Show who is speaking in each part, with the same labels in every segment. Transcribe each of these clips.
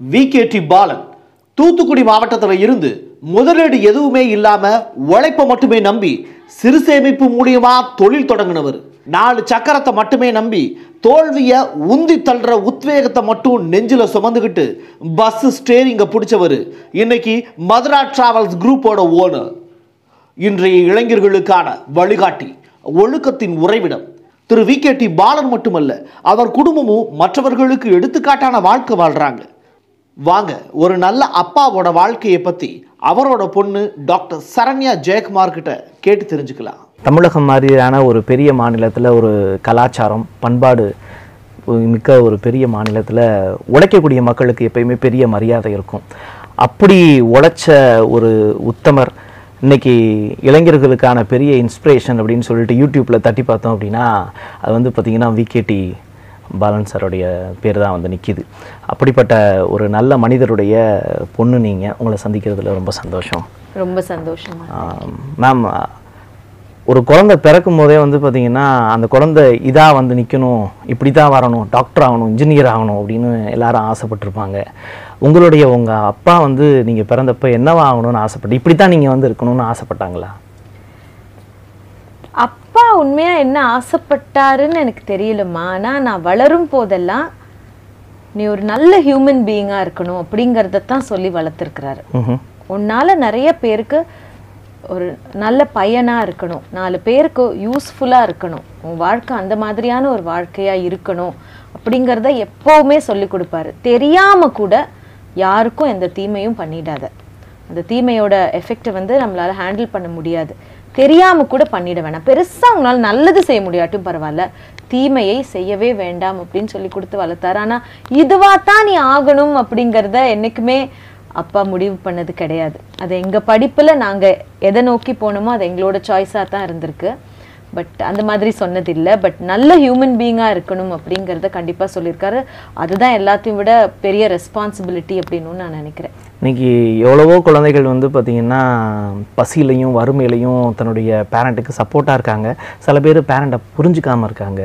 Speaker 1: விகேடி பாலன் தூத்துக்குடி மாவட்டத்தில் இருந்து முதலீடு எதுவுமே இல்லாம உழைப்பை மட்டுமே நம்பி சிறு சேமிப்பு மூலியமா தொழில் தொடங்கினவர். நாலு சக்கரத்தை மட்டுமே நம்பி தோல்விய உந்தி தள்ளுற உத்வேகத்தை மட்டும் நெஞ்சில சுமந்துக்கிட்டு பஸ் ஸ்டேரிங்க பிடிச்சவர். இன்னைக்கு மதுரா டிராவல்ஸ் குரூப்போட ஓனர் இன்றைய இளைஞர்களுக்கான வழிகாட்டி ஒழுக்கத்தின் உறைவிடம். Thiru V K T Balan மட்டுமல்ல அவர் குடும்பமும் மற்றவர்களுக்கு எடுத்துக்காட்டான வாழ்க்கை வாழ்றாங்க. வாங்க ஒரு நல்ல அப்பாவோட வாழ்க்கையை பத்தி அவரோட பொண்ணு டாக்டர் சரண்யா ஜெயக்குமார் கிட்ட கேட்டு தெரிஞ்சுக்கலாம்.
Speaker 2: தமிழகம் மாதிரியான ஒரு பெரிய மாநிலத்தில் ஒரு கலாச்சாரம் பண்பாடு மிக்க ஒரு பெரிய மாநிலத்தில் உழைக்கக்கூடிய மக்களுக்கு எப்பயுமே பெரிய மரியாதை இருக்கும். அப்படி உழைச்ச ஒரு உத்தமர் இன்னைக்கு இளைஞர்களுக்கான பெரிய இன்ஸ்பிரேஷன் அப்படின்னு சொல்லிட்டு யூடியூப்பில் தட்டி பார்த்தோம் அப்படின்னா அது வந்து பார்த்திங்கன்னா விகேடி பாலன் சாருடைய பேர் தான் வந்து நிற்கிது அப்படிப்பட்ட ஒரு நல்ல மனிதருடைய பொண்ணு நீங்கள் உங்களை சந்திக்கிறதுல ரொம்ப சந்தோஷம்.
Speaker 3: ரொம்ப சந்தோஷமா
Speaker 2: மேம் ஒரு குழந்தை பிறக்கும் போதே வந்து பார்த்தீங்கன்னா அந்த குழந்தை இதாக வந்து நிற்கணும் இப்படி தான் வரணும் டாக்டர் ஆகணும் இன்ஜினியர் ஆகணும் அப்படின்னு எல்லாரும் ஆசைப்பட்டிருப்பாங்க. உங்களுடைய உங்கள் அப்பா வந்து நீங்கள் பிறந்தப்ப என்னவா ஆகணும்னு ஆசைப்பட்டு இப்படி தான் நீங்கள் வந்து இருக்கணும்னு ஆசைப்பட்டாங்களா?
Speaker 3: அப்பா உண்மையா என்ன ஆசைப்பட்டாருன்னு எனக்கு தெரியலம்மா. ஆனா நான் வளரும் போதெல்லாம் நீ ஒரு நல்ல ஹியூமன் பீயிங்கா இருக்கணும் அப்படிங்கறத தான் சொல்லி வளர்த்துருக்கிறாரு. உன்னால நிறைய பேருக்கு ஒரு நல்ல பையனா இருக்கணும். நாலு பேருக்கு யூஸ்ஃபுல்லா இருக்கணும். உன் வாழ்க்கை அந்த மாதிரியான ஒரு வாழ்க்கையா இருக்கணும் அப்படிங்கறத எப்பவுமே சொல்லி கொடுப்பாரு. தெரியாம கூட யாருக்கும் எந்த தீமையும் பண்ணிடாத. அந்த தீமையோட எஃபெக்டை வந்து நம்மளால ஹேண்டில் பண்ண முடியாது. தெரியாம கூட பண்ணிட வேணாம். பெருசா உங்களால நல்லது செய்ய முடியாட்டும் பரவாயில்ல. தீமையை செய்யவே வேண்டாம் அப்படின்னு சொல்லி கொடுத்து வளர்த்தாரு. ஆனா இதுவா தான் நீ ஆகணும் அப்படிங்கிறத என்னைக்குமே அப்பா முடிவு பண்ணது கிடையாது. அது எங்க படிப்புல நாங்க எதை நோக்கி போனோமோ அது எங்களோட சாய்ஸா தான் இருந்திருக்கு. பட் அந்த மாதிரி சொன்னதில்லை. பட் நல்ல ஹியூமன் பீயிங்காக இருக்கணும் அப்படிங்கிறத கண்டிப்பாக சொல்லியிருக்காரு. அதுதான் எல்லாத்தையும் விட பெரிய ரெஸ்பான்சிபிலிட்டி அப்படின்னு நான் நினைக்கிறேன்.
Speaker 2: இன்னைக்கு எவ்வளவோ குழந்தைகள் வந்து பார்த்திங்கன்னா பசியிலையும் வறுமையிலையும் தன்னுடைய பேரண்ட்டுக்கு சப்போர்ட்டாக இருக்காங்க. சில பேர் பேரண்ட்டை புரிஞ்சுக்காமல் இருக்காங்க.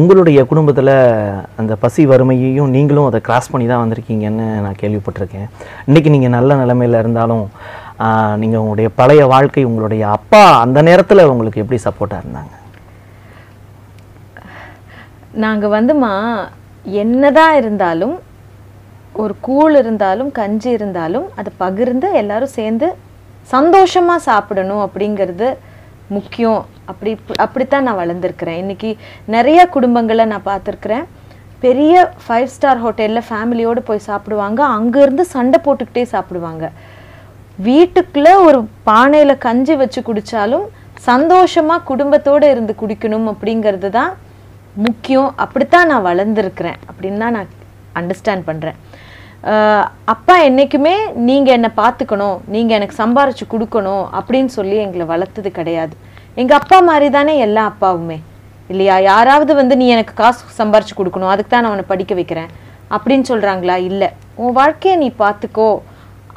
Speaker 2: உங்களுடைய குடும்பத்தில் அந்த பசி வறுமையையும் நீங்களும் அதை கிராஸ் பண்ணி தான் வந்திருக்கீங்கன்னு நான் கேள்விப்பட்டிருக்கேன். இன்னைக்கு நீங்கள் நல்ல நிலைமையில் இருந்தாலும் நீங்கள் உங்களுடைய பழைய வாழ்க்கை உங்களுடைய அப்பா அந்த நேரத்தில் உங்களுக்கு எப்படி சப்போர்ட்டாக இருந்தாங்க?
Speaker 3: நாங்கள் வந்துமா என்னதான் இருந்தாலும் ஒரு கூழ் இருந்தாலும் கஞ்சி இருந்தாலும் அதை பகிர்ந்து எல்லாரும் சேர்ந்து சந்தோஷமா சாப்பிடணும் அப்படிங்கிறது முக்கியம். அப்படி அப்படித்தான் நான் வளர்ந்துருக்கிறேன். இன்னைக்கு நிறைய குடும்பங்களை நான் பார்த்துருக்குறேன். பெரிய ஃபைவ் ஸ்டார் ஹோட்டலில் ஃபேமிலியோடு போய் சாப்பிடுவாங்க. அங்கேருந்து சண்டை போட்டுக்கிட்டே சாப்பிடுவாங்க. வீட்டுக்குள்ள ஒரு பானையில கஞ்சி வச்சு குடிச்சாலும் சந்தோஷமா குடும்பத்தோட இருந்து குடிக்கணும் அப்படிங்கிறது தான் முக்கியம். அப்படித்தான் நான் வளர்ந்துருக்கிறேன் அப்படின்னு தான் நான் அண்டர்ஸ்டாண்ட் பண்ணுறேன் அப்பா என்றைக்குமே நீங்கள் என்னை பார்த்துக்கணும் நீங்கள் எனக்கு சம்பாரிச்சு கொடுக்கணும் அப்படின்னு சொல்லி எங்களை வளர்த்தது கிடையாது. எங்கள் அப்பா மாதிரி தானே எல்லா அப்பாவுமே. இல்லையா? யாராவது வந்து நீ எனக்கு காசு சம்பாரிச்சு கொடுக்கணும் அதுக்கு தான் நான் உன்னை படிக்க வைக்கிறேன் அப்படின்னு சொல்கிறாங்களா இல்லை. உன் வாழ்க்கையை நீ பார்த்துக்கோ.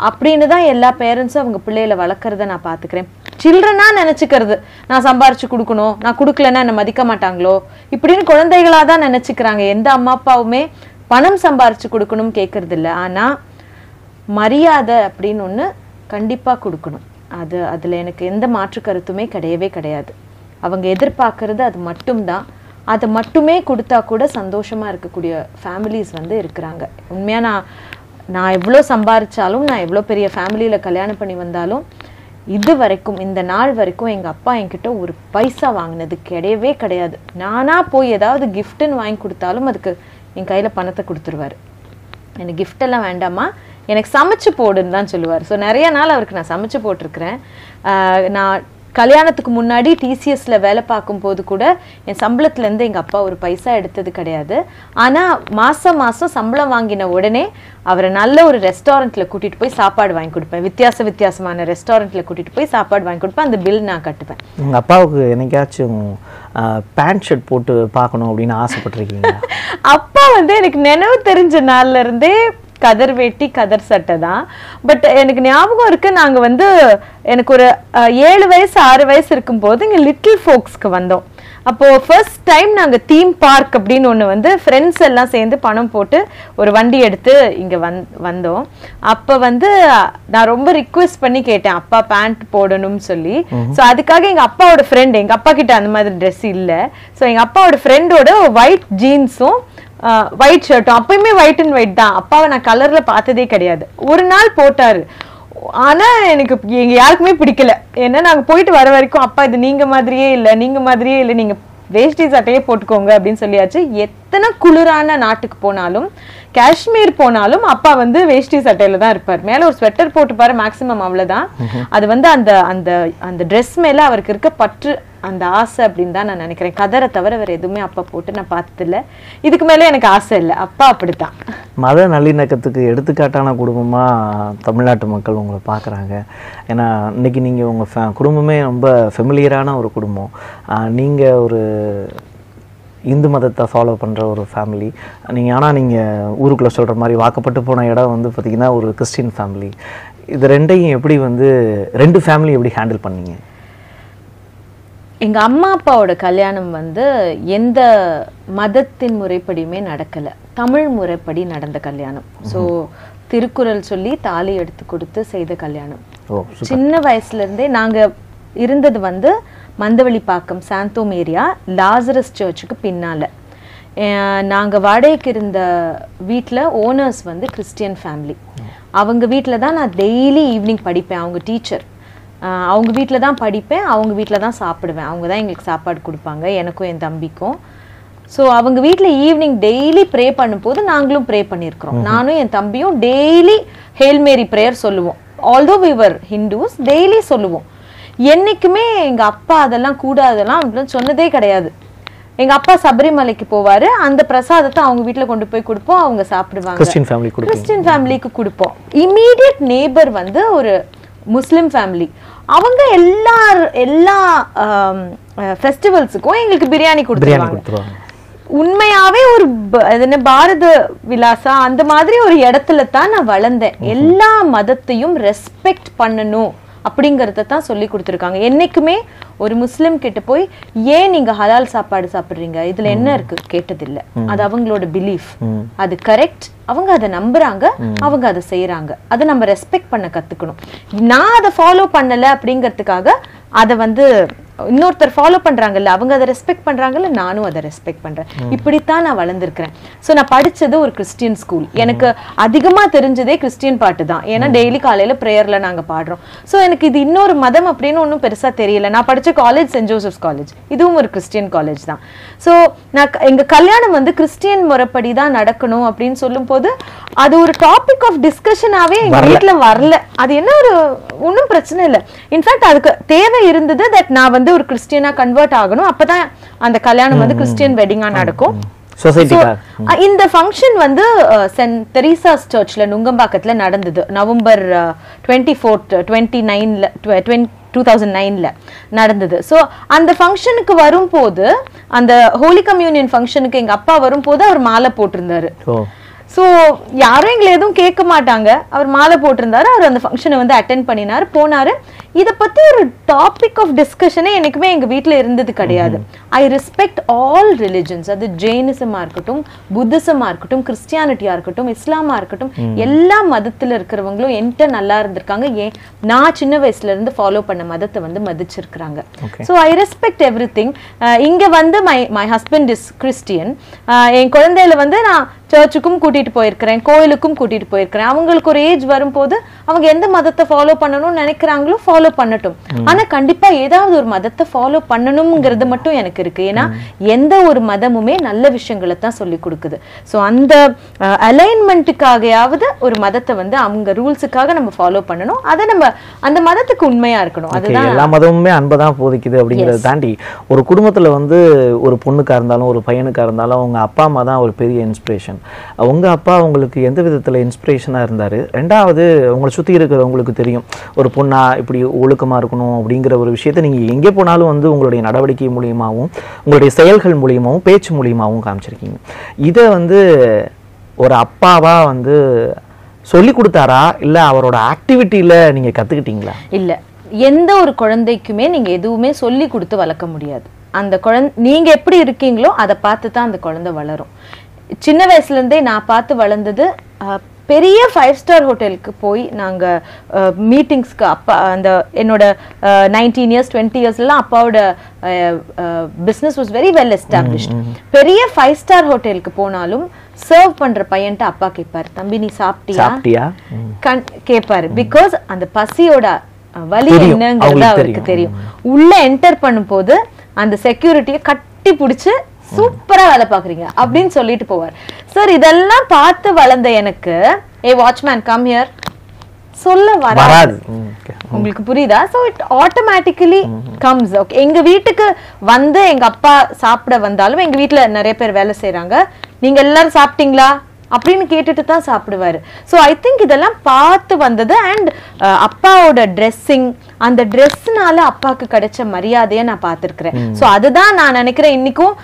Speaker 3: அப்படின்னு தான் எல்லா பேரண்ட்ஸும் அவங்க பிள்ளைகளை வளர்க்குறத நான் பார்த்துக்கிறேன். சில்ட்ரனா நினைச்சுக்கிறது. நான் சம்பாரிச்சு கொடுக்கணும். நான் கொடுக்கலன்னா என்னை மதிக்க மாட்டாங்களோ? இப்படின்னு குழந்தைகளாக தான் நினச்சிக்கிறாங்க. எந்த அம்மா அப்பாவுமே பணம் சம்பாரிச்சு கொடுக்கணும்னு கேட்கறது இல்ல. ஆனா மரியாதை அப்படின்னு ஒண்ணு கண்டிப்பா கொடுக்கணும். அது அதுல எனக்கு எந்த மாற்று கருத்துமே கிடையவே கிடையாது. அவங்க எதிர்பார்க்கறது அது மட்டும்தான். அதை மட்டுமே கொடுத்தா கூட சந்தோஷமா இருக்கக்கூடிய ஃபேமிலிஸ் வந்து இருக்கிறாங்க. உண்மையா நான் நான் எவ்வளோ சம்பாரித்தாலும் நான் எவ்வளோ பெரிய ஃபேமிலியில் கல்யாணம் பண்ணி வந்தாலும் இது வரைக்கும் இந்த நாள் வரைக்கும் எங்கள் அப்பா என்கிட்ட ஒரு பைசா வாங்கினது கிடையவே கிடையாது. நானாக போய் ஏதாவது கிஃப்ட்டுன்னு வாங்கி கொடுத்தாலும் அதுக்கு என் கையில் பணத்தை கொடுத்துருவார். எனக்கு கிஃப்டெல்லாம் வேண்டாமா? எனக்கு சமைச்சு போடுன்னு தான் சொல்லுவார். ஸோ நிறைய நாள் அவருக்கு நான் சமைச்சு போட்டிருக்கிறேன். நான் கல்யாணத்துக்கு முன்னாடி டிசிஎஸ்ல வேலை பார்க்கும்போது கூட என் சம்பளத்துலேருந்து எங்கள் அப்பா ஒரு பைசா எடுத்தது கிடையாது. ஆனால் மாதம் மாதம் சம்பளம் வாங்கின உடனே அவரை நல்ல ஒரு ரெஸ்டாரண்ட்டில் கூட்டிகிட்டு போய் சாப்பாடு வாங்கி கொடுப்பேன். வித்தியாச வித்தியாசமான ரெஸ்டாரண்ட்டில் கூட்டிகிட்டு போய் சாப்பாடு வாங்கி கொடுப்பேன். அந்த பில் நான் கட்டுவேன்.
Speaker 2: உங்கள் அப்பாவுக்கு என்னைக்காச்சும் பேண்ட் ஷர்ட் போட்டு பார்க்கணும் அப்படின்னு ஆசைப்பட்டிருக்கீங்களா?
Speaker 3: அப்பா வந்து எனக்கு நினைவு தெரிஞ்ச நாள்ல இருந்தே கதர் வேட்டி கதர் சட்டை தான். பட் எனக்கு ஞாபகம் இருக்கு நாங்க வந்து எனக்கு ஒரு ஏழு வயசு ஆறு வயசு இருக்கும்போது இங்க லிட்டில் ஃபோக்ஸ்க்கு வந்தோம். அப்போ ஃபர்ஸ்ட் டைம் நாங்க தீம் பார்க் அப்படின்னு ஒண்ணு வந்து ஃப்ரெண்ட்ஸ் எல்லாம் சேர்ந்து பணம் போட்டு ஒரு வண்டி எடுத்து இங்க வந் வந்தோம். அப்ப வந்து நான் ரொம்ப ரிக்வெஸ்ட் பண்ணி கேட்டேன் அப்பா பேண்ட் போடணும்னு சொல்லி. சோ அதுக்காக எங்க அப்பாவோட ஃப்ரெண்ட் எங்க அப்பா கிட்ட அந்த மாதிரி ட்ரெஸ் இல்ல. சோ எங்க அப்பாவோட ஃப்ரெண்டோட ஒயிட் ஜீன்ஸும் ஒயிட் ஷர்ட்டும் அப்பயுமே ஒயிட் அண்ட் ஒயிட் தான். அப்பாவை நான் கலர்ல பார்த்ததே கிடையாது. ஒரு நாள் போட்டாரு. ஆனா எனக்கு எங்க யாருக்குமே பிடிக்கல. ஏன்னா நாங்க போயிட்டு வர வரைக்கும் அப்பா இது நீங்க மாதிரியே இல்ல நீங்க மாதிரியே இல்ல. நீங்க வேஷ்டி சட்டையே போட்டுக்கோங்க அப்படின்னு சொல்லியாச்சு. எத்தனை குளிரான நாட்டுக்கு போனாலும் காஷ்மீர் போனாலும் அப்பா வந்து வேஷ்டி சட்டையில தான் இருப்பார். மேல ஒரு ஸ்வெட்டர் போட்டுப்பாரு மேக்சிமம் அவ்வளவுதான். அது வந்து அந்த அந்த அந்த ட்ரெஸ் மேல அவருக்கு இருக்க பற்று அந்த ஆசை அப்படின்னு தான் நான் நினைக்கிறேன். கதரை தவிர வேறு எதுவுமே அப்பா போட்டு நான் பார்த்ததில்ல. இதுக்கு மேலே எனக்கு ஆசை இல்லை. அப்பா அப்படித்தான்.
Speaker 2: மத நல்லிணக்கத்துக்கு எடுத்துக்காட்டான குடும்பமாக தமிழ்நாட்டு மக்கள் உங்களை பார்க்குறாங்க. ஏன்னா இன்னைக்கு நீங்கள் உங்கள் ஃபே குடும்பமே ரொம்ப ஃபெமிலியரான ஒரு குடும்பம். நீங்கள் ஒரு இந்து மதத்தை ஃபாலோ பண்ணுற ஒரு ஃபேமிலி நீங்கள் ஆனால் நீங்கள் ஊருக்குள்ளே சொல்கிற மாதிரி வாக்கப்பட்டு போன இடம் வந்து பார்த்திங்கன்னா ஒரு கிறிஸ்டின் ஃபேமிலி இது ரெண்டையும் எப்படி வந்து ரெண்டு ஃபேமிலி எப்படி ஹேண்டில் பண்ணீங்க?
Speaker 3: எங்க அம்மா அப்பாவோட கல்யாணம் வந்து எந்த மதத்தின் முறைப்படியுமே நடக்கல. தமிழ் முறைப்படி நடந்த கல்யாணம். சோ திருக்குறள் சொல்லி தாலி எடுத்து கொடுத்து செய்த கல்யாணம். சின்ன வயசுல இருந்தே நாங்க இருந்தது வந்து மந்தவெளிப்பாக்கம் சாந்தோம் ஏரியா லாசரஸ் சர்ச்சுக்கு பின்னால. அஹ் நாங்க வாடகைக்கு இருந்த வீட்ல ஓனர்ஸ் வந்து கிறிஸ்டியன் ஃபேமிலி அவங்க வீட்ல தான் நான் டெய்லி ஈவினிங் படிப்பேன். அவங்க டீச்சர் அவங்க வீட்ல தான் படிப்பேன் அவங்க வீட்ல தான் சாப்பிடுவேன். அவங்க தான் எங்களுக்கு சாப்பாடு கொடுப்பாங்க எனக்கும் என் தம்பிக்கும். ஸோ அவங்க வீட்ல ஈவினிங் டெய்லி ப்ரே பண்ணும்போது நாங்களும் ப்ரே பண்ணியிருக்கிறோம். நானும் என் தம்பியும் டெய்லி ஹேல்மேரி ப்ரேயர் சொல்லுவோம். Although we are Hindus daily சொல்லுவோம். என்னைக்குமே எங்க அப்பா அதெல்லாம் கூடாதெல்லாம் அப்படின்னு சொன்னதே கிடையாது. எங்க அப்பா சபரிமலைக்கு போவாரு. அந்த பிரசாதத்தை அவங்க வீட்ல கொண்டு போய் கொடுப்போம் அவங்க சாப்பிடுவாங்க.
Speaker 2: கிறிஸ்டின்
Speaker 3: ஃபேமிலிக்கு கொடுப்போம். இமீடியட் நேபர் வந்து ஒரு முஸ்லிம் ஃபேமிலி அவங்க எல்லா எல்லா ஃபெஸ்டிவல்ஸுக்கும் எங்களுக்கு பிரியாணி கொடுத்துருவாங்க. உண்மையாவே ஒரு என்ன பாரத விலாசா அந்த மாதிரி ஒரு இடத்துல தான் நான் வளர்ந்தேன். எல்லா மதத்தையும் ரெஸ்பெக்ட் பண்ணணும். அப்படிங்கறத தான் சொல்லி கொடுத்துருக்காங்க. என்னைக்குமே ஒரு முஸ்லிம் கிட்ட போய் ஏன் நீங்க ஹலால் சாப்பாடு சாப்பிடுறீங்க? இதுல என்ன இருக்கு? கேட்டதில்ல. அது அவங்களோட பிலீஃப் அது கரெக்ட் அவங்க அதை நம்புறாங்க. அவங்க அதை செய்யறாங்க அதை நம்ம ரெஸ்பெக்ட் பண்ண கத்துக்கணும். நான் அதை ஃபாலோ பண்ணல அப்படிங்கிறதுக்காக அதை வந்து இன்னொருத்தர் ஃபாலோ பண்றாங்கல்ல அவங்க அதை ரெஸ்பெக்ட் பண்றாங்கல்ல நானும் அதை ரெஸ்பெக்ட் பண்றேன். இப்படித்தான் நான் வளர்ந்துருக்கிறேன். சோ நான் படிச்சது ஒரு கிறிஸ்டியன் ஸ்கூல் எனக்கு அதிகமா தெரிஞ்சதே கிறிஸ்டியன் பாட்டு தான். ஏன்னா டெய்லி காலையில பிரேயர்ல நாங்க பாடுறோம். சோ எனக்கு இது இன்னொரு மதம் அப்படின்னு ஒன்றும் பெருசா தெரியல. நான் படிச்ச காலேஜ் சென்ட் ஜோசப்ஸ் காலேஜ் இதுவும் ஒரு கிறிஸ்டியன் காலேஜ் தான். சோ நான் எங்க கல்யாணம் வந்து கிறிஸ்டியன் முறைப்படி தான் நடக்கணும் அப்படின்னு சொல்லும்போது அது ஒரு டாபிக் ஆஃப் டிஸ்கஷனாவே எங்க வீட்ல வரல. அது என்ன ஒரு ஒன்றும் பிரச்சனை இல்லை. இன்ஃபேக்ட் அதுக்கு தேவை இருந்தது தட் நான் வந்து ஒரு கிறிஸ்டியனா கன்வெர்ட் ஆகணும். அப்பதான் அந்த கல்யாணம் வந்து கிறிஸ்டியன் வெட்டிங்கா நடக்கும். இந்த ஃபங்க்ஷன் வந்து சென்ட் தெரீசாஸ் சர்ச்ல நுங்கம்பாக்கத்துல நடந்தது. நவம்பர் டுவெண்ட்டி ஃபோர்த் டுவெண்ட்டி நைன்ல டூ தௌசண்ட் நைன்ல நடந்தது. ஸோ அந்த ஃபங்க்ஷனுக்கு வரும்போது அந்த ஹோலி கம்யூனியன் ஃபங்க்ஷனுக்கு எங்க அப்பா வரும்போது அவர் மாலை போட்டிருந்தாரு. ஸோ யாரும் எங்களை எதுவும் கேட்க மாட்டாங்க. அவர் மாலை போட்டிருந்தாரு அவர் அந்த ஃபங்க்ஷனை வந்து அட்டென்ட் பண்ணினாரு போனாரு. இதை பத்தி ஒரு டாபிக் ஆஃப் டிஸ்கஷனே எனக்குமே எங்க வீட்ல இருந்தது கிடையாது. ஐ ரெஸ்பெக்ட் ஆல் ரிலிஜன்ஸ் அது ஜெயினிசமா இருக்கட்டும் புத்திசமா இருக்கட்டும் கிறிஸ்டியானிட்டியா இருக்கட்டும் இஸ்லாமா இருக்கட்டும் எல்லா மதத்துல இருக்கிறவங்களும் என்கிட்ட நல்லா இருந்திருக்காங்க. ஏன்? நான் சின்ன வயசுல இருந்து ஃபாலோ பண்ண மதத்தை வந்து மதிச்சிருக்கிறாங்க. So I respect every thing இங்க வந்து my my husband is Christian என் குழந்தையில வந்து நான் சர்ச்சுக்கும் கூட்டிட்டு போயிருக்கிறேன் கோயிலுக்கும் கூட்டிட்டு போயிருக்கிறேன். அவங்களுக்கு ஒரு ஏஜ் வரும்போது அவங்க எந்த மதத்தை ஃபாலோ பண்ணணும்னு நினைக்கிறாங்களோ ஃபாலோ பண்ணட்டும். ஆனா கண்டிப்பா ஏதாவது ஒரு மதத்தை ஃபாலோ பண்ணணுங்கிறது மட்டும் எனக்கு இருக்கு. ஏன்னா எந்த ஒரு மதமுமே நல்ல விஷயங்களை தான் சொல்லி கொடுக்குது. ஸோ அந்த அலைன்மெண்ட்டுக்காகயாவது ஒரு மதத்தை வந்து அவங்க ரூல்ஸுக்காக நம்ம ஃபாலோ பண்ணணும். அதை நம்ம அந்த மதத்துக்கு உண்மையா இருக்கணும். அதுதான்
Speaker 2: எல்லா மதமுமே அன்பை தான் போதிக்குது அப்படிங்கிறத தாண்டி ஒரு குடும்பத்துல வந்து ஒரு பொண்ணுக்கா இருந்தாலும் ஒரு பையனுக்கா இருந்தாலும் அவங்க அப்பா அம்மா தான் ஒரு பெரிய இன்ஸ்பிரேஷன் வந்து அப்பா உங்களுக்கு எந்த விதத்தில் இன்ஸ்பிரேஷனா இருந்தார்? ரெண்டாவது உங்களை சுத்தி இருக்கிறவங்களுக்கு தெரியும். ஒரு பொண்ணா இப்படி ஒழுக்கமா இருக்கணும் அப்படிங்கிற ஒரு விஷயத்தை நீங்க எங்கே போனாலும் வந்து உங்களுடைய நடவடிக்கை மூலியமாகவும் உங்களுடைய செயல்கள் மூலியமாகவும் பேச்சு மூலியமாகவும் காமிச்சிருக்கீங்க. இதை வந்து ஒரு அப்பாவாக வந்து சொல்லி கொடுத்தாரா? இல்லை அவரோட ஆக்டிவிட்டியில் நீங்க கத்துக்கிட்டீங்களா?
Speaker 3: இல்லை. எந்த ஒரு குழந்தைக்குமே நீங்க எதுவுமே சொல்லி கொடுத்து வளர்க்க முடியாது. அந்த குழந்தை நீங்க எப்படி இருக்கீங்களோ அதை பார்த்து தான் அந்த குழந்தை வளரும். சின்ன வயசுல இருந்தே நான் பார்த்து வளர்ந்தது பெரிய ஃபைவ் ஸ்டார் ஹோட்டலுக்கு போய் நாங்க மீட்டிங்ஸ்க்கு அப்பா அந்த என்னோட நைன்டீன் இயர்ஸ் டுவெண்ட்டி இயர்ஸ்லாம் அப்பாவோட business was very well established பெரிய ஃபைவ் ஸ்டார் ஹோட்டலுக்கு போனாலும் சர்வ் பண்ற பையன்ட்ட அப்பா கேட்பாரு தம்பி நீ சாப்பிட்டியா? கேட்பாரு பிகாஸ் அந்த பசியோட வலி. என்னங்கிறது அவருக்கு
Speaker 2: தெரியும்.
Speaker 3: தெரியும். உள்ள என்டர் பண்ணும்போது அந்த செக்யூரிட்டியை கட்டி பிடிச்சு சூப்பரா வேலை பாக்குறீங்க அப்படின்னு சொல்லிட்டு போவார். சார் இதெல்லாம் பார்த்து வளர்ந்த எனக்கு ஏ வாட்ச்மேன் கம் ஹியர் சொல்ல வராது. உங்களுக்கு புரியுதா? So it automatically comes okay எங்க வீட்டுக்கு வந்து எங்க அப்பா சாப்பிட வந்தாலும் எங்க வீட்ல நிறைய பேர் வேலை செய்றாங்க. நீங்க எல்லாரும் சாப்பிட்டீங்களா? அப்படின்னு கேட்டுட்டு தான் சாப்பிடுவாரு. சோ ஐ திங்க் இதெல்லாம் பார்த்து வந்தது அண்ட் அப்பாவோட ட்ரெஸ்ஸிங் அந்த ட்ரெஸ்னால அப்பாவுக்கு கிடைச்ச மரியாதையை நான் பார்த்திருக்கிறேன். சோ அதுதான் நான் நினைக்கிறேன் இன்னைக்கும்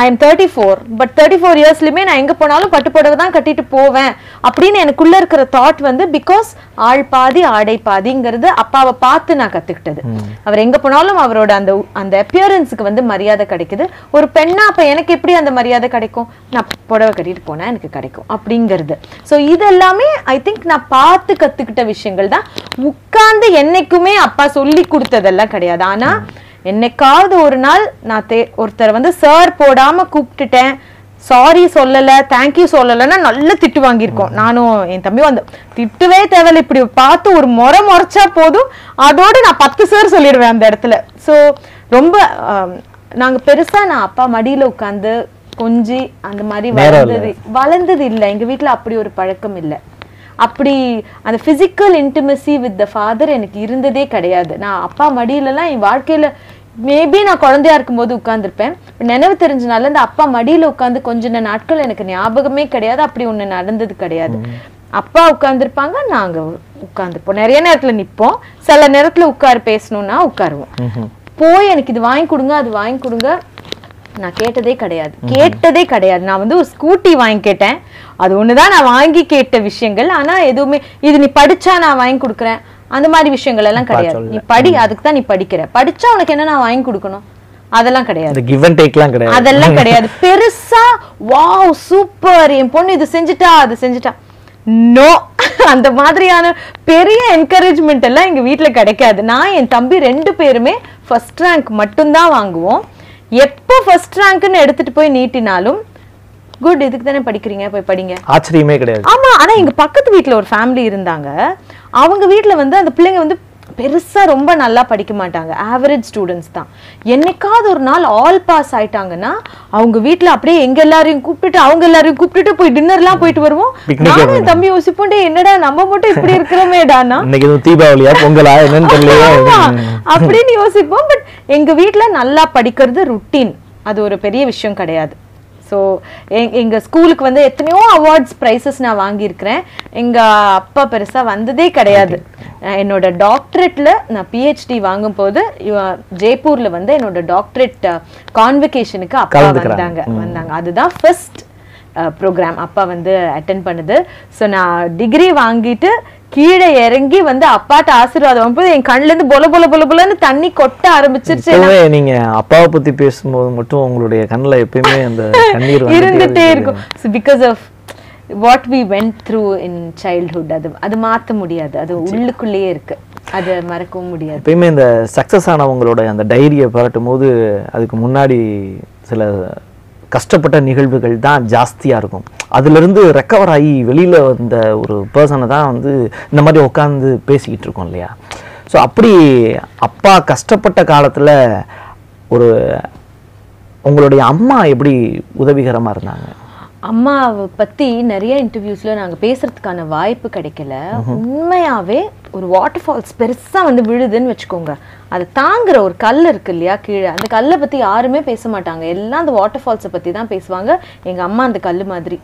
Speaker 3: I am thirty four but thirty four இயர்ஸ்லயுமே நான் எங்க போனாலும் பட்டு புடவை தான் கட்டிட்டு போவேன் அப்படின்னு எனக்குள்ள இருக்கிற தாட் வந்து பிகாஸ் ஆள் பாதி ஆடை பாதிங்கிறது அப்பாவை பார்த்து நான் கத்துக்கிட்டது. அவர் எங்க போனாலும் அவரோட அந்த அந்த அப்பியரன்ஸுக்கு வந்து மரியாதை கிடைக்குது. ஒரு பெண்ணா அப்ப எனக்கு எப்படி அந்த மரியாதை கிடைக்கும்? நான் புடவை கட்டிட்டு போனா எனக்கு கிடைக்கும் அப்படிங்கிறது. ஸோ இதெல்லாமே ஐ திங்க் நான் பார்த்து கற்றுக்கிட்ட விஷயங்கள் தான். உட்கார்ந்து என்னைக்குமே அப்பா சொல்லி கொடுத்ததெல்லாம் கிடையாது. ஆனால் என்னைக்காவது ஒரு நாள் நான் தே ஒருத்தர் வந்து சார் போடாமல் கூப்பிட்டுட்டேன். சாரி சொல்லலை. தேங்க்யூ சொல்லலைன்னா நல்ல திட்டு வாங்கியிருக்கோம். நானும் என் தம்பியும் அந்த திட்டுவே தேவையில்ல. இப்படி பார்த்து ஒரு முறை முறைச்சா போதும். அதோடு நான் பத்து சார் சொல்லிடுவேன் அந்த இடத்துல. ஸோ ரொம்ப நாங்கள் பெருசாக நான் அப்பா மடியில் உட்காந்து கொஞ்சி அந்த மாதிரி வளர்ந்தது வளர்ந்தது இல்லை. எங்க வீட்ல அப்படி ஒரு பழக்கம் இல்லை. அப்படி அந்த physical intimacy with the father எனக்கு இருந்ததே கிடையாது. நான் அப்பா மடியிலலாம் என் வாழ்க்கையில மேபி நான் குழந்தையா இருக்கும்போது உட்கார்ந்திருப்பேன். நினைவு தெரிஞ்சனால இந்த அப்பா மடியில உட்கார்ந்து கொஞ்ச நாட்கள் எனக்கு ஞாபகமே கிடையாது. அப்படி ஒண்ணு நடந்தது கிடையாது. அப்பா உட்கார்ந்திருப்பாங்க நாங்க உட்கார்ந்துருப்போம். நிறைய நேரத்துல நிப்போம். சில நேரத்துல உட்காரு பேசணும்னா உட்காருவோம். போய் எனக்கு இது வாங்கி கொடுங்க அது வாங்கி கொடுங்க. நான் கேட்டதே கிடையாது. கேட்டதே கிடையாது. நான் வந்து ஒரு ஸ்கூட்டி வாங்கி கேட்டேன். அது ஒண்ணுதான் நான் வாங்கி கேட்ட விஷயங்கள். ஆனா எதுவுமே இது நீ படிச்சா நான் வாங்கி கொடுக்குறேன். அந்த மாதிரி விஷயங்கள் எல்லாம் கிடையாது. நீ படி அதுக்கு தான் நீ படிக்கிற. படிச்சா உனக்கு என்ன நான் வாங்கி கொடுக்கணும்? அதெல்லாம் கிடையாது.
Speaker 2: கிவ் அண்ட் டேக்லாம் கிடையாது.
Speaker 3: அதெல்லாம் கிடையாது. பெருசா வாவ் சூப்பர் என் பொண்ணு இது செஞ்சுட்டா அது செஞ்சுட்டா. நோ அந்த மாதிரியான பெரிய என்கரேஜ்மெண்ட் எல்லாம் எங்க வீட்ல கிடைக்காது. நான் என் தம்பி ரெண்டு பேருமே ஃபர்ஸ்ட் ரேங்க் மட்டும்தான் வாங்குவோம். எப்போ ஃபர்ஸ்ட் ரேங்க்னு எடுத்துட்டு போய் நீட்டினாலும் குட் இதுக்கு தானே படிக்கிறீங்க போய் படிங்க.
Speaker 2: ஆச்சரியமே கிடையாது.
Speaker 3: ஆமா ஆனா எங்க பக்கத்து வீட்ல ஒரு ஃபேமிலி இருந்தாங்க. அவங்க வீட்ல வந்து அந்த பிள்ளைங்க வந்து பெருசா ரொம்ப நல்லா படிக்க மாட்டாங்க. ஆவரேஜ் ஸ்டூடெண்ட்ஸ் தான். என்னைக்காவது ஒரு நாள் ஆல் பாஸ் ஆயிட்டாங்கன்னா அவங்க வீட்ல அப்படியே எங்க எல்லாரையும் கூப்பிட்டுட்டு அவங்க எல்லாரையும் கூப்பிட்டுட்டு போய் டின்னர்லாம் போயிட்டு வருவோம். நானும் தம்பி யோசிப்போம் "டேய், என்னடா நம்ம மட்டும் இப்படி இருக்கிறோமேடானா
Speaker 2: தீபாவளியா பொங்கலா
Speaker 3: அப்படின்னு யோசிப்போம். பட் எங்க வீட்ல நல்லா படிக்கிறது ருட்டீன் அது ஒரு பெரிய விஷயம் கிடையாது. ஸோ எங்க ஸ்கூலுக்கு வந்து எத்தனையோ அவார்ட்ஸ் ப்ரைஸஸ் நான் வாங்கியிருக்கிறேன். எங்க அப்பா பெருசா வந்ததே கிடையாது. என்னோட டாக்டரேட்ல நான் பிஹெச்டி வாங்கும்போது ஜெய்ப்பூர்ல வந்து என்னோட டாக்டரேட் கான்வெகேஷனுக்கு அப்பா. வந்தாங்க. வந்தாங்க. அதுதான் ஃபர்ஸ்ட் ப்ரோக்ராம் அப்பா வந்து அட்டென்ட் பண்ணுது. ஸோ நான் டிகிரி வாங்கிட்டு கீழே இறங்கி வந்து அப்பாட்ட ஆசீர்வாதம் வாங்கும்போது என் கண்ணுல இருந்து பொல பொல பொல பொலன்னு தண்ணி கொட்ட ஆரம்பிச்சிருச்சு.
Speaker 2: நீங்க அப்பாவை பத்தி பேசும்போது மட்டும் உங்களுடைய கண்ணுல எப்பயுமே அந்த வந்துட்டே
Speaker 3: இருந்துட்டே. இருக்கும். Because of what we went through in childhood அது அது மாத்த முடியாது. அது உள்ளுக்குள்ளேயே இருக்கு. அது மறக்கவும் முடியாது.
Speaker 2: எப்பயுமே இந்த சக்ஸஸ் ஆனவங்களோட அந்த டைரியை பரட்டும் போது அதுக்கு முன்னாடி சில கஷ்டப்பட்ட நிகழ்வுகள் தான் ஜாஸ்தியாக இருக்கும். அதுலேருந்து ரெக்கவர் ஆகி வெளியில் வந்த ஒரு பர்சனை தான் வந்து இந்த மாதிரி உட்காந்து பேசிக்கிட்டு இருக்கோம் இல்லையா? ஸோ அப்படி அப்பா கஷ்டப்பட்ட காலத்தில் ஒரு உங்களுடைய அம்மா எப்படி உதவிகரமாக இருந்தாங்க?
Speaker 3: அம்மாவை பத்தி நிறைய இன்டர்வியூஸ்ல நாங்க பேசுறதுக்கான வாய்ப்பு கிடைக்கல. உண்மையாவே ஒரு வாட்டர் ஃபால்ஸ் பெருசா வந்து விழுதுன்னு வச்சுக்கோங்க. அதை தாங்குற ஒரு கல் இருக்கு இல்லையா கீழே? அந்த கல்லை பத்தி யாருமே பேச மாட்டாங்க. எல்லாம் அந்த வாட்டர் ஃபால்ஸை பத்தி தான் பேசுவாங்க. எங்க அம்மா அந்த கல் மாதிரி.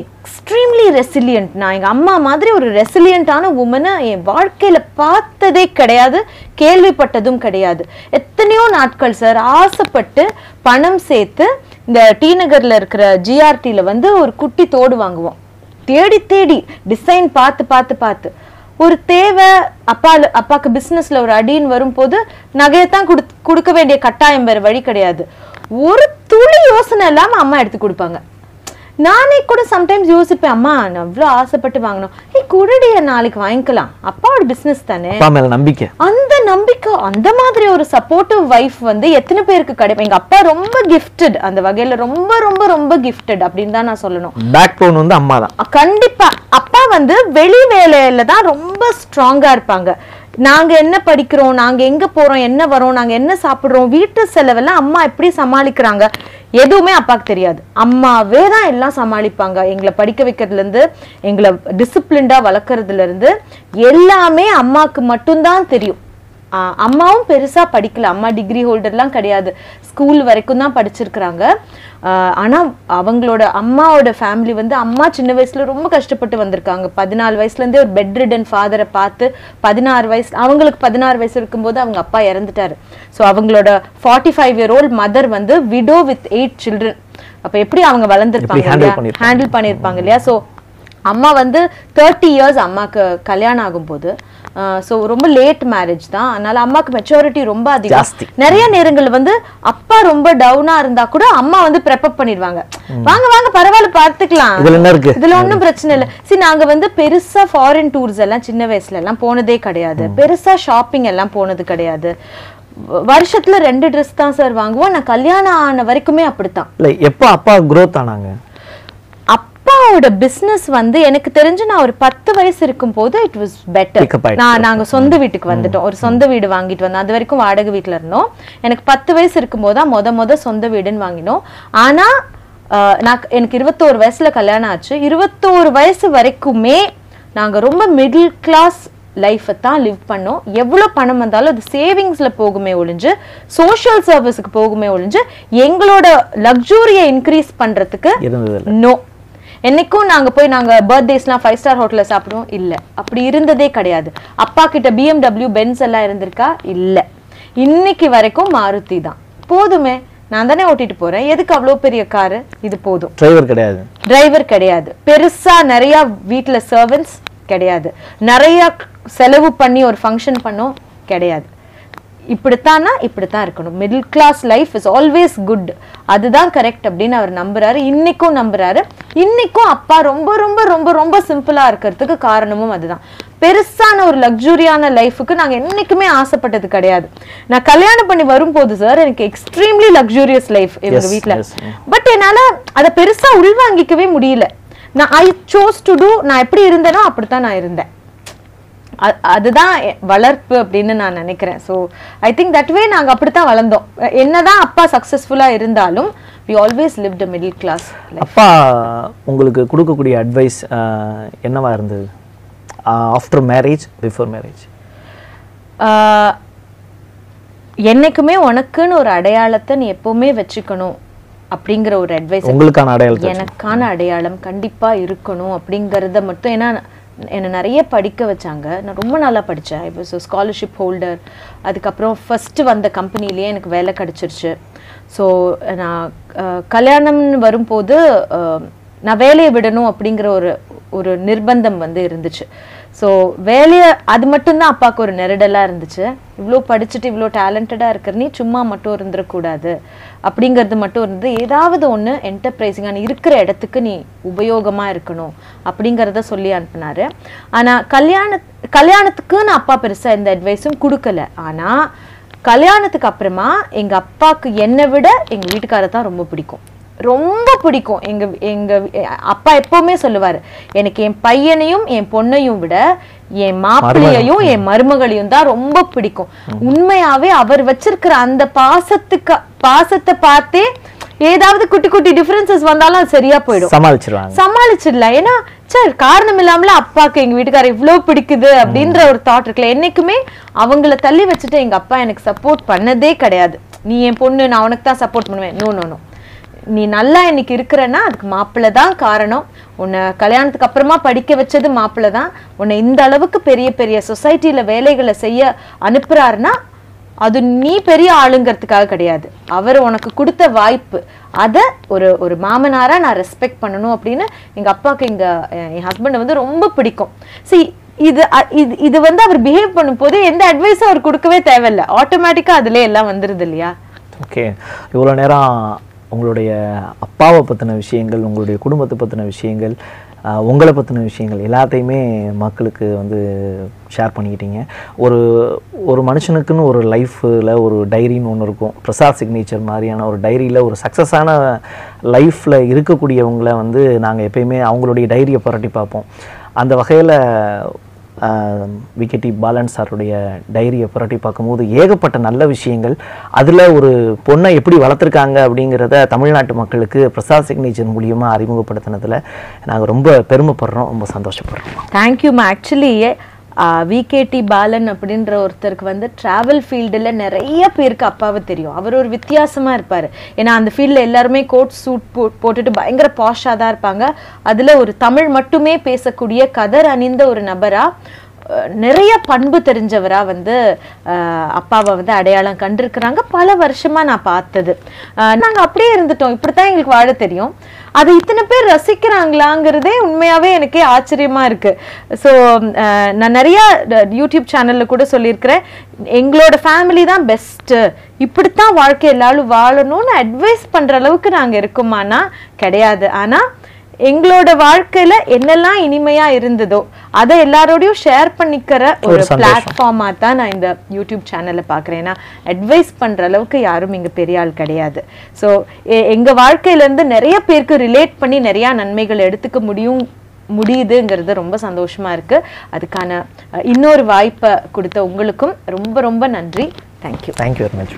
Speaker 3: எக்ஸ்ட்ரீம்லி ரெசிலியன்ட் நான் எங்க அம்மா மாதிரி ஒரு ரெசிலியண்டான உமனை என் வாழ்க்கையில பார்த்ததே கிடையாது. கேள்விப்பட்டதும் கிடையாது. எத்தனையோ நாட்கள் சார் ஆசைப்பட்டு பணம் சேர்த்து இந்த டி நகரில் இருக்கிற ஜிஆர்டியில் வந்து ஒரு குட்டி தோடு வாங்குவோம். தேடி தேடி டிசைன் பார்த்து பார்த்து பார்த்து. ஒரு தேவை அப்பா அப்பாக்கு பிஸ்னஸில் ஒரு அடின்னு வரும்போது நகையை தான் கொடுக்க வேண்டிய கட்டாயம் வேறு வழி கிடையாது. ஒரு துளி யோசனை இல்லாமல் அம்மா எடுத்து கொடுப்பாங்க. நானே கூட சம்டைம்ஸ் யோசிப்பேன் அம்மா நான் அவ்வளோ ஆசைப்பட்டு வாங்கணும். ஏய் குடடிய நாளைக்கு வாங்கிக்கலாம். அப்பாவோட பிசினஸ் தானே?
Speaker 2: மேல நம்பிக்கை.
Speaker 3: அந்த நம்பிக்கை அந்த மாதிரி ஒரு சப்போர்ட்டிவ் வைஃப் வந்து எத்தனை பேருக்கு கிடைக்கும்? எங்க அப்பா ரொம்ப கிஃப்டட் அந்த வகையில ரொம்ப ரொம்ப ரொம்ப கிஃப்டட் அப்படின்னு தான் நான் சொல்லணும்.
Speaker 2: பேக் போன் வந்து அம்மா தான்
Speaker 3: கண்டிப்பா. அப்பா வந்து வெளி வேலையில தான் ரொம்ப ஸ்ட்ராங்கா இருப்பாங்க. நாங்கள் என்ன படிக்கிறோம் நாங்கள் எங்கே போகிறோம் என்ன வரோம் நாங்கள் என்ன சாப்பிட்றோம் வீட்டு செலவெல்லாம் அம்மா எப்படி சமாளிக்கிறாங்க எதுவுமே அப்பாவுக்கு தெரியாது. அம்மாவே தான் எல்லாம் சமாளிப்பாங்க. எங்களை படிக்க வைக்கிறதுலேருந்து எங்களை டிசிப்ளின்டாக வளர்க்குறதுலேருந்து எல்லாமே அம்மாவுக்கு மட்டும்தான் தெரியும். அம்மாவும் பெருசா படிக்கல. அம்மா டிகிரி ஹோல்டர்லாம் கிடையாது. ஸ்கூல் வரைக்கும் தான் படிச்சிருக்கிறாங்க. ஆஹ் ஆனா அவங்களோட அம்மாவோட ஃபேமிலி வந்து அம்மா சின்ன வயசுல ரொம்ப கஷ்டப்பட்டு வந்திருக்காங்க. பதினாலு வயசுல இருந்தே ஒரு பெட் ரிடன் ஃபாதரை பார்த்து பதினாறு வயசு அவங்களுக்கு பதினாறு வயசு இருக்கும்போது அவங்க அப்பா இறந்துட்டாரு. ஸோ அவங்களோட forty five year old mother வந்து விடோ வித் எயிட் சில்ட்ரன் அப்ப எப்படி அவங்க வளர்ந்துருப்பாங்க. ஹேண்டில் பண்ணியிருப்பாங்க? இல்லையா? ஸோ அம்மா வந்து தேர்ட்டி இயர்ஸ் அம்மாக்கு கல்யாணம் ஆகும்போது ஸோ ரொம்ப லேட் மேரேஜ் தான். அதனால அம்மாக்கு மெச்சூரிட்டி ரொம்ப. அதிகம். நிறைய நேரங்கள் வந்து அப்பா ரொம்ப டவுனா இருந்தா கூட அம்மா வந்து ப்ரெப்பப் பண்ணிடுவாங்க. வாங்க வாங்க பரவாயில்ல பார்த்துக்கலாம்.
Speaker 2: இதுல
Speaker 3: ஒண்ணும் பிரச்சனை இல்ல. சரி நாங்க வந்து பெருசா ஃபாரின் டூர்ஸ் எல்லாம் சின்ன வயசுல எல்லாம் போனதே கிடையாது. பெருசா ஷாப்பிங் எல்லாம் போனது கிடையாது. வருஷத்துல ரெண்டு ட்ரெஸ் தான் சார் வாங்குவோம். நான் கல்யாணம் ஆன வரைக்குமே அப்படித்தான்.
Speaker 2: இல்ல எப்போ அப்பா growth ஆனாங்க?
Speaker 3: அப்பாவோட பிசினஸ் வந்து எனக்கு தெரிஞ்சு நான் ஒரு பத்து வயசு இருக்கும் போது இட் வாஸ் பெட்டர். நான் நாங்க சொந்த வீட்டுக்கு வந்துட்டோம். ஒரு சொந்த வீடு வாங்கிட்டு வந்தோம். அது வரைக்கும் வாடகை வீட்ல இருந்தோம். எனக்கு பத்து வயசு இருக்கும்போது தான் முத முத சொந்த வீடுன்னு வாங்கினோம். ஆனா நான் எனக்கு இருபத்தோரு வயசுல கல்யாணம் ஆச்சு. இருபத்தோரு வயசு வரைக்குமே நாங்க ரொம்ப மிடில் கிளாஸ் லைஃப்பை தான் லிவ் பண்ணோம். எவ்வளோ பணம் வந்தாலும் அது சேவிங்ஸ்ல போகுமே ஒழிஞ்சு சோஷியல் சர்வீஸுக்கு போகுமே ஒழிஞ்சு எங்களோட லக்ஸூரியை இன்க்ரீஸ்
Speaker 2: இல்ல.
Speaker 3: நோ என்னைக்கும் நாங்க போய் நாங்க பர்த்டேஸ்லாம் ஃபைவ் ஸ்டார் ஹோட்டல்ல சாப்பிடுவோம்? இல்ல. அப்படி இருந்ததே கிடையாது. அப்பா கிட்ட பிஎம்டபிள்யூ பென்ஸ் எல்லாம் இருந்திருக்கா? இல்ல. இன்னைக்கு வரைக்கும் மாருதி தான். போதுமே. நான் தானே ஓட்டிட்டு போறேன். எதுக்கு அவ்வளோ பெரிய காரு? இது போதும்.
Speaker 2: டிரைவர் கிடையாது.
Speaker 3: டிரைவர் கிடையாது. பெருசா நிறைய வீட்ல சர்வன்ஸ் கிடையாது. நிறைய செலவு பண்ணி ஒரு ஃபங்க்ஷன் பண்ணோம் கிடையாது. இப்படித்தானா? இப்படித்தான் இருக்கணும். Middle class life is always good அதுதான் கரெக்ட் அப்படின்னு அவர் நம்புறாரு. இன்னைக்கும் நம்புறாரு. இன்னைக்கும் அப்பா ரொம்ப ரொம்ப ரொம்ப ரொம்ப சிம்பிளா இருக்கிறதுக்கு காரணமும் அதுதான். பெருசான ஒரு லக்ஸுரியான லைஃபுக்கு நாங்க என்னைக்குமே ஆசைப்பட்டது கிடையாது. நான் கல்யாணம் பண்ணி வரும்போது சார் எனக்கு எக்ஸ்ட்ரீம்லி லக்ஸூரியஸ் லைஃப் எங்க
Speaker 2: yes.
Speaker 3: பட் என்னால அதை பெருசா உள்வாங்கிக்கவே முடியல. நான் ஐ சோஸ் டு டூ நான் எப்படி இருந்தேனோ அப்படித்தான் நான் இருந்தேன். அதுதான் வளர்ப்பு அப்படின்னு நான் நினைக்கிறேன். So I think that way நாங்க அப்படித்தான் வளர்ந்தோம். என்னதான் அப்பா சக்சஸ்ஃபுல்லா இருந்தாலும் we always lived middle class
Speaker 2: அப்பா உங்களுக்கு கொடுக்கக்கூடிய அட்வைஸ் என்னவா இருந்தது? ஆஃப்டர் மேரேஜ் பிஃபோர் மேரேஜ்
Speaker 3: என்னைக்குமே உனக்குன்னு ஒரு அடையாளத்தை நீ எப்பவுமே வச்சுக்கணும் அப்படிங்கிற ஒரு அட்வைஸ்
Speaker 2: உங்களுக்கான அடையாளத்தை
Speaker 3: எனக்கான அடையாளம் கண்டிப்பா இருக்கணும் அப்படிங்கறத மட்டும். ஏன்னா என்னை நிறைய படிக்க வச்சாங்க. நான் ரொம்ப நல்லா படித்தேன் இப்போ ஸோ ஸ்காலர்ஷிப் ஹோல்டர் அதுக்கப்புறம் ஃபஸ்ட்டு வந்த கம்பெனிலேயே எனக்கு வேலை கிடச்சிருச்சு. ஸோ நான் கல்யாணம்னு வரும்போது நான் வேலையை விடணும் அப்படிங்கிற ஒரு ஒரு நிர்பந்தம் வந்து இருந்துச்சு. ஸோ வேலையை அது மட்டும்தான் அப்பாவுக்கு ஒரு நெருடலாக இருந்துச்சு. இவ்வளோ படிச்சுட்டு இவ்வளோ டேலண்டடாக இருக்கிற நீ சும்மா மட்டும் இருந்துடக்கூடாது அப்படிங்கிறது மட்டும் இருந்து ஏதாவது ஒன்று என்டர்பிரைசிங்கான இருக்கிற இடத்துக்கு நீ உபயோகமாக இருக்கணும் அப்படிங்கிறத சொல்லி அனுப்பினார். ஆனால் கல்யாண கல்யாணத்துக்குன்னு அப்பா பெருசாக எந்த அட்வைஸும் கொடுக்கல. ஆனால் கல்யாணத்துக்கு அப்புறமா எங்கள் அப்பாவுக்கு என்னை விட எங்கள் வீட்டுக்காரர் தான் ரொம்ப பிடிக்கும். ரொம்ப பிடிக்கும். எங்க எங்க அப்பா எப்பவுமே சொல்லுவாரு எனக்கு என் பையனையும் என் பொண்ணையும் விட என் மாப்பிள்ளையையும் என் மருமகளையும் தான் ரொம்ப பிடிக்கும். உண்மையாவே அவர் வச்சிருக்கிற அந்த பாசத்துக்கு பாசத்தை பார்த்தே ஏதாவது குட்டி குட்டி டிஃபரன்சஸ் வந்தாலும் அது சரியா போயிடும்.
Speaker 2: சமாளிச்சிருவாங்க.
Speaker 3: சமாளிச்சிடலாம். ஏன்னா சார் காரணம் இல்லாமல அப்பாக்கு எங்க வீட்டுக்காரர் இவ்வளவு பிடிக்குது அப்படின்ற ஒரு தாட் இருக்குல்ல. என்னைக்குமே அவங்கள தள்ளி வச்சுட்டு எங்க அப்பா எனக்கு சப்போர்ட் பண்ணதே கிடையாது. நீ என் பொண்ணு நான் உனக்கு தான் சப்போர்ட் பண்ணுவேன். நோ நோ நோ நீ நல்லா இன்னைக்கு இருக்கிறன்னா அதுக்கு மாப்பிள்ளை தான் காரணம். உன்னை கல்யாணத்துக்கு அப்புறமா படிக்க வச்சது மாப்பிள்ளை தான். உன்னை இந்த அளவுக்கு பெரிய பெரிய சொசைட்டில வேலைகளை செய்ய அனுப்புறாருன்னா அது நீ பெரிய ஆளுங்கிறதுக்காக கிடையாது. அவர் உனக்கு கொடுத்த வாய்ப்பு. அதை ஒரு ஒரு மாமனாரா நான் ரெஸ்பெக்ட் பண்ணணும் அப்படின்னு எங்க அப்பாவுக்கு எங்கள் என் ஹஸ்பண்டை வந்து ரொம்ப பிடிக்கும். See இது இது இது வந்து அவர் பிஹேவ் பண்ணும்போது எந்த அட்வைஸும் அவர் கொடுக்கவே தேவையில்ல. ஆட்டோமேட்டிக்காக அதுல எல்லாம் வந்துருது இல்லையா?
Speaker 2: ஓகே இவ்வளோ நேரம் உங்களுடைய அப்பாவை பற்றின விஷயங்கள் உங்களுடைய குடும்பத்தை பற்றின விஷயங்கள் உங்களை பற்றின விஷயங்கள் எல்லாத்தையுமே மக்களுக்கு வந்து ஷேர் பண்ணிக்கிட்டீங்க. ஒரு ஒரு மனுஷனுக்குன்னு ஒரு லைஃப்பில் ஒரு டைரின்னு ஒன்று இருக்கும். பிரசாத் சிக்னேச்சர் மாதிரியான ஒரு டைரியில் ஒரு சக்ஸஸான லைஃப்பில் இருக்கக்கூடியவங்கள வந்து நாங்கள் எப்பயுமே அவங்களுடைய டைரியை புரட்டி பார்ப்போம். அந்த வகையில் விகேடி பாலன் சாருடைய டைரியை புரட்டி பார்க்கும்போது ஏகப்பட்ட நல்ல விஷயங்கள். அதில் ஒரு பொண்ணை எப்படி வளர்த்துருக்காங்க அப்படிங்கிறத தமிழ்நாட்டு மக்களுக்கு பிரசாத் சிக்னேச்சர் மூலியமாக அறிமுகப்படுத்தினதில் நாங்கள் ரொம்ப பெருமைப்படுறோம் ரொம்ப சந்தோஷப்படுறோம்.
Speaker 3: தேங்க்யூமா ஆக்சுவலி விகேடி பாலன் அப்படின்ற ஒருத்தருக்கு வந்து டிராவல் ஃபீல்டில் நிறைய பேருக்கு அப்பாவை தெரியும். அவர் ஒரு வித்தியாசமாக இருப்பார். ஏன்னா அந்த ஃபீல்டில் எல்லாருமே கோட் சூட் போ போட்டுட்டு பயங்கர பாஷாக தான் இருப்பாங்க. அதில் ஒரு தமிழ் மட்டுமே பேசக்கூடிய கதர் அணிந்த ஒரு நபராக நிறைய பண்பு தெரிஞ்சவராக வந்து அப்பாவை வந்து அடையாளம் கண்டிருக்கிறாங்க. பல வருஷமா நான் பார்த்தது. நாங்கள் அப்படியே இருந்துட்டோம். இப்படித்தான் எங்களுக்கு வாழ தெரியும். அது இத்தனை பேர் ரசிக்கிறாங்களாங்கிறதே உண்மையாகவே எனக்கே ஆச்சரியமாக இருக்குது ஸோ நான் நிறையா யூடியூப் சேனலில் கூட சொல்லியிருக்கிறேன். எங்களோட ஃபேமிலி தான் பெஸ்ட்டு இப்படித்தான் வாழ்க்கை எல்லாரும் வாழணும்னு அட்வைஸ் பண்ணுற அளவுக்கு நாங்கள் இருக்குமானா கிடையாது. ஆனால் எங்களோட வாழ்க்கையில என்னெல்லாம் இனிமையா இருந்ததோ அதை எல்லாரோடையும் ஷேர் பண்ணிக்கிற ஒரு. பிளாட்ஃபார்மா தான் நான் இந்த யூடியூப் சேனல்ல பாக்குறேன் ஏன்னா அட்வைஸ் பண்ற அளவுக்கு யாரும் இங்க பெரிய ஆள் கிடையாது. ஸோ எங்க வாழ்க்கையில இருந்து நிறைய பேருக்கு ரிலேட் பண்ணி நிறைய நன்மைகள் எடுத்துக்க முடியும் முடியுதுங்கிறது ரொம்ப சந்தோஷமா இருக்கு. அதுக்கான இன்னொரு வாய்ப்பை கொடுத்த உங்களுக்கும் ரொம்ப ரொம்ப நன்றி. Thank you
Speaker 2: thank you very much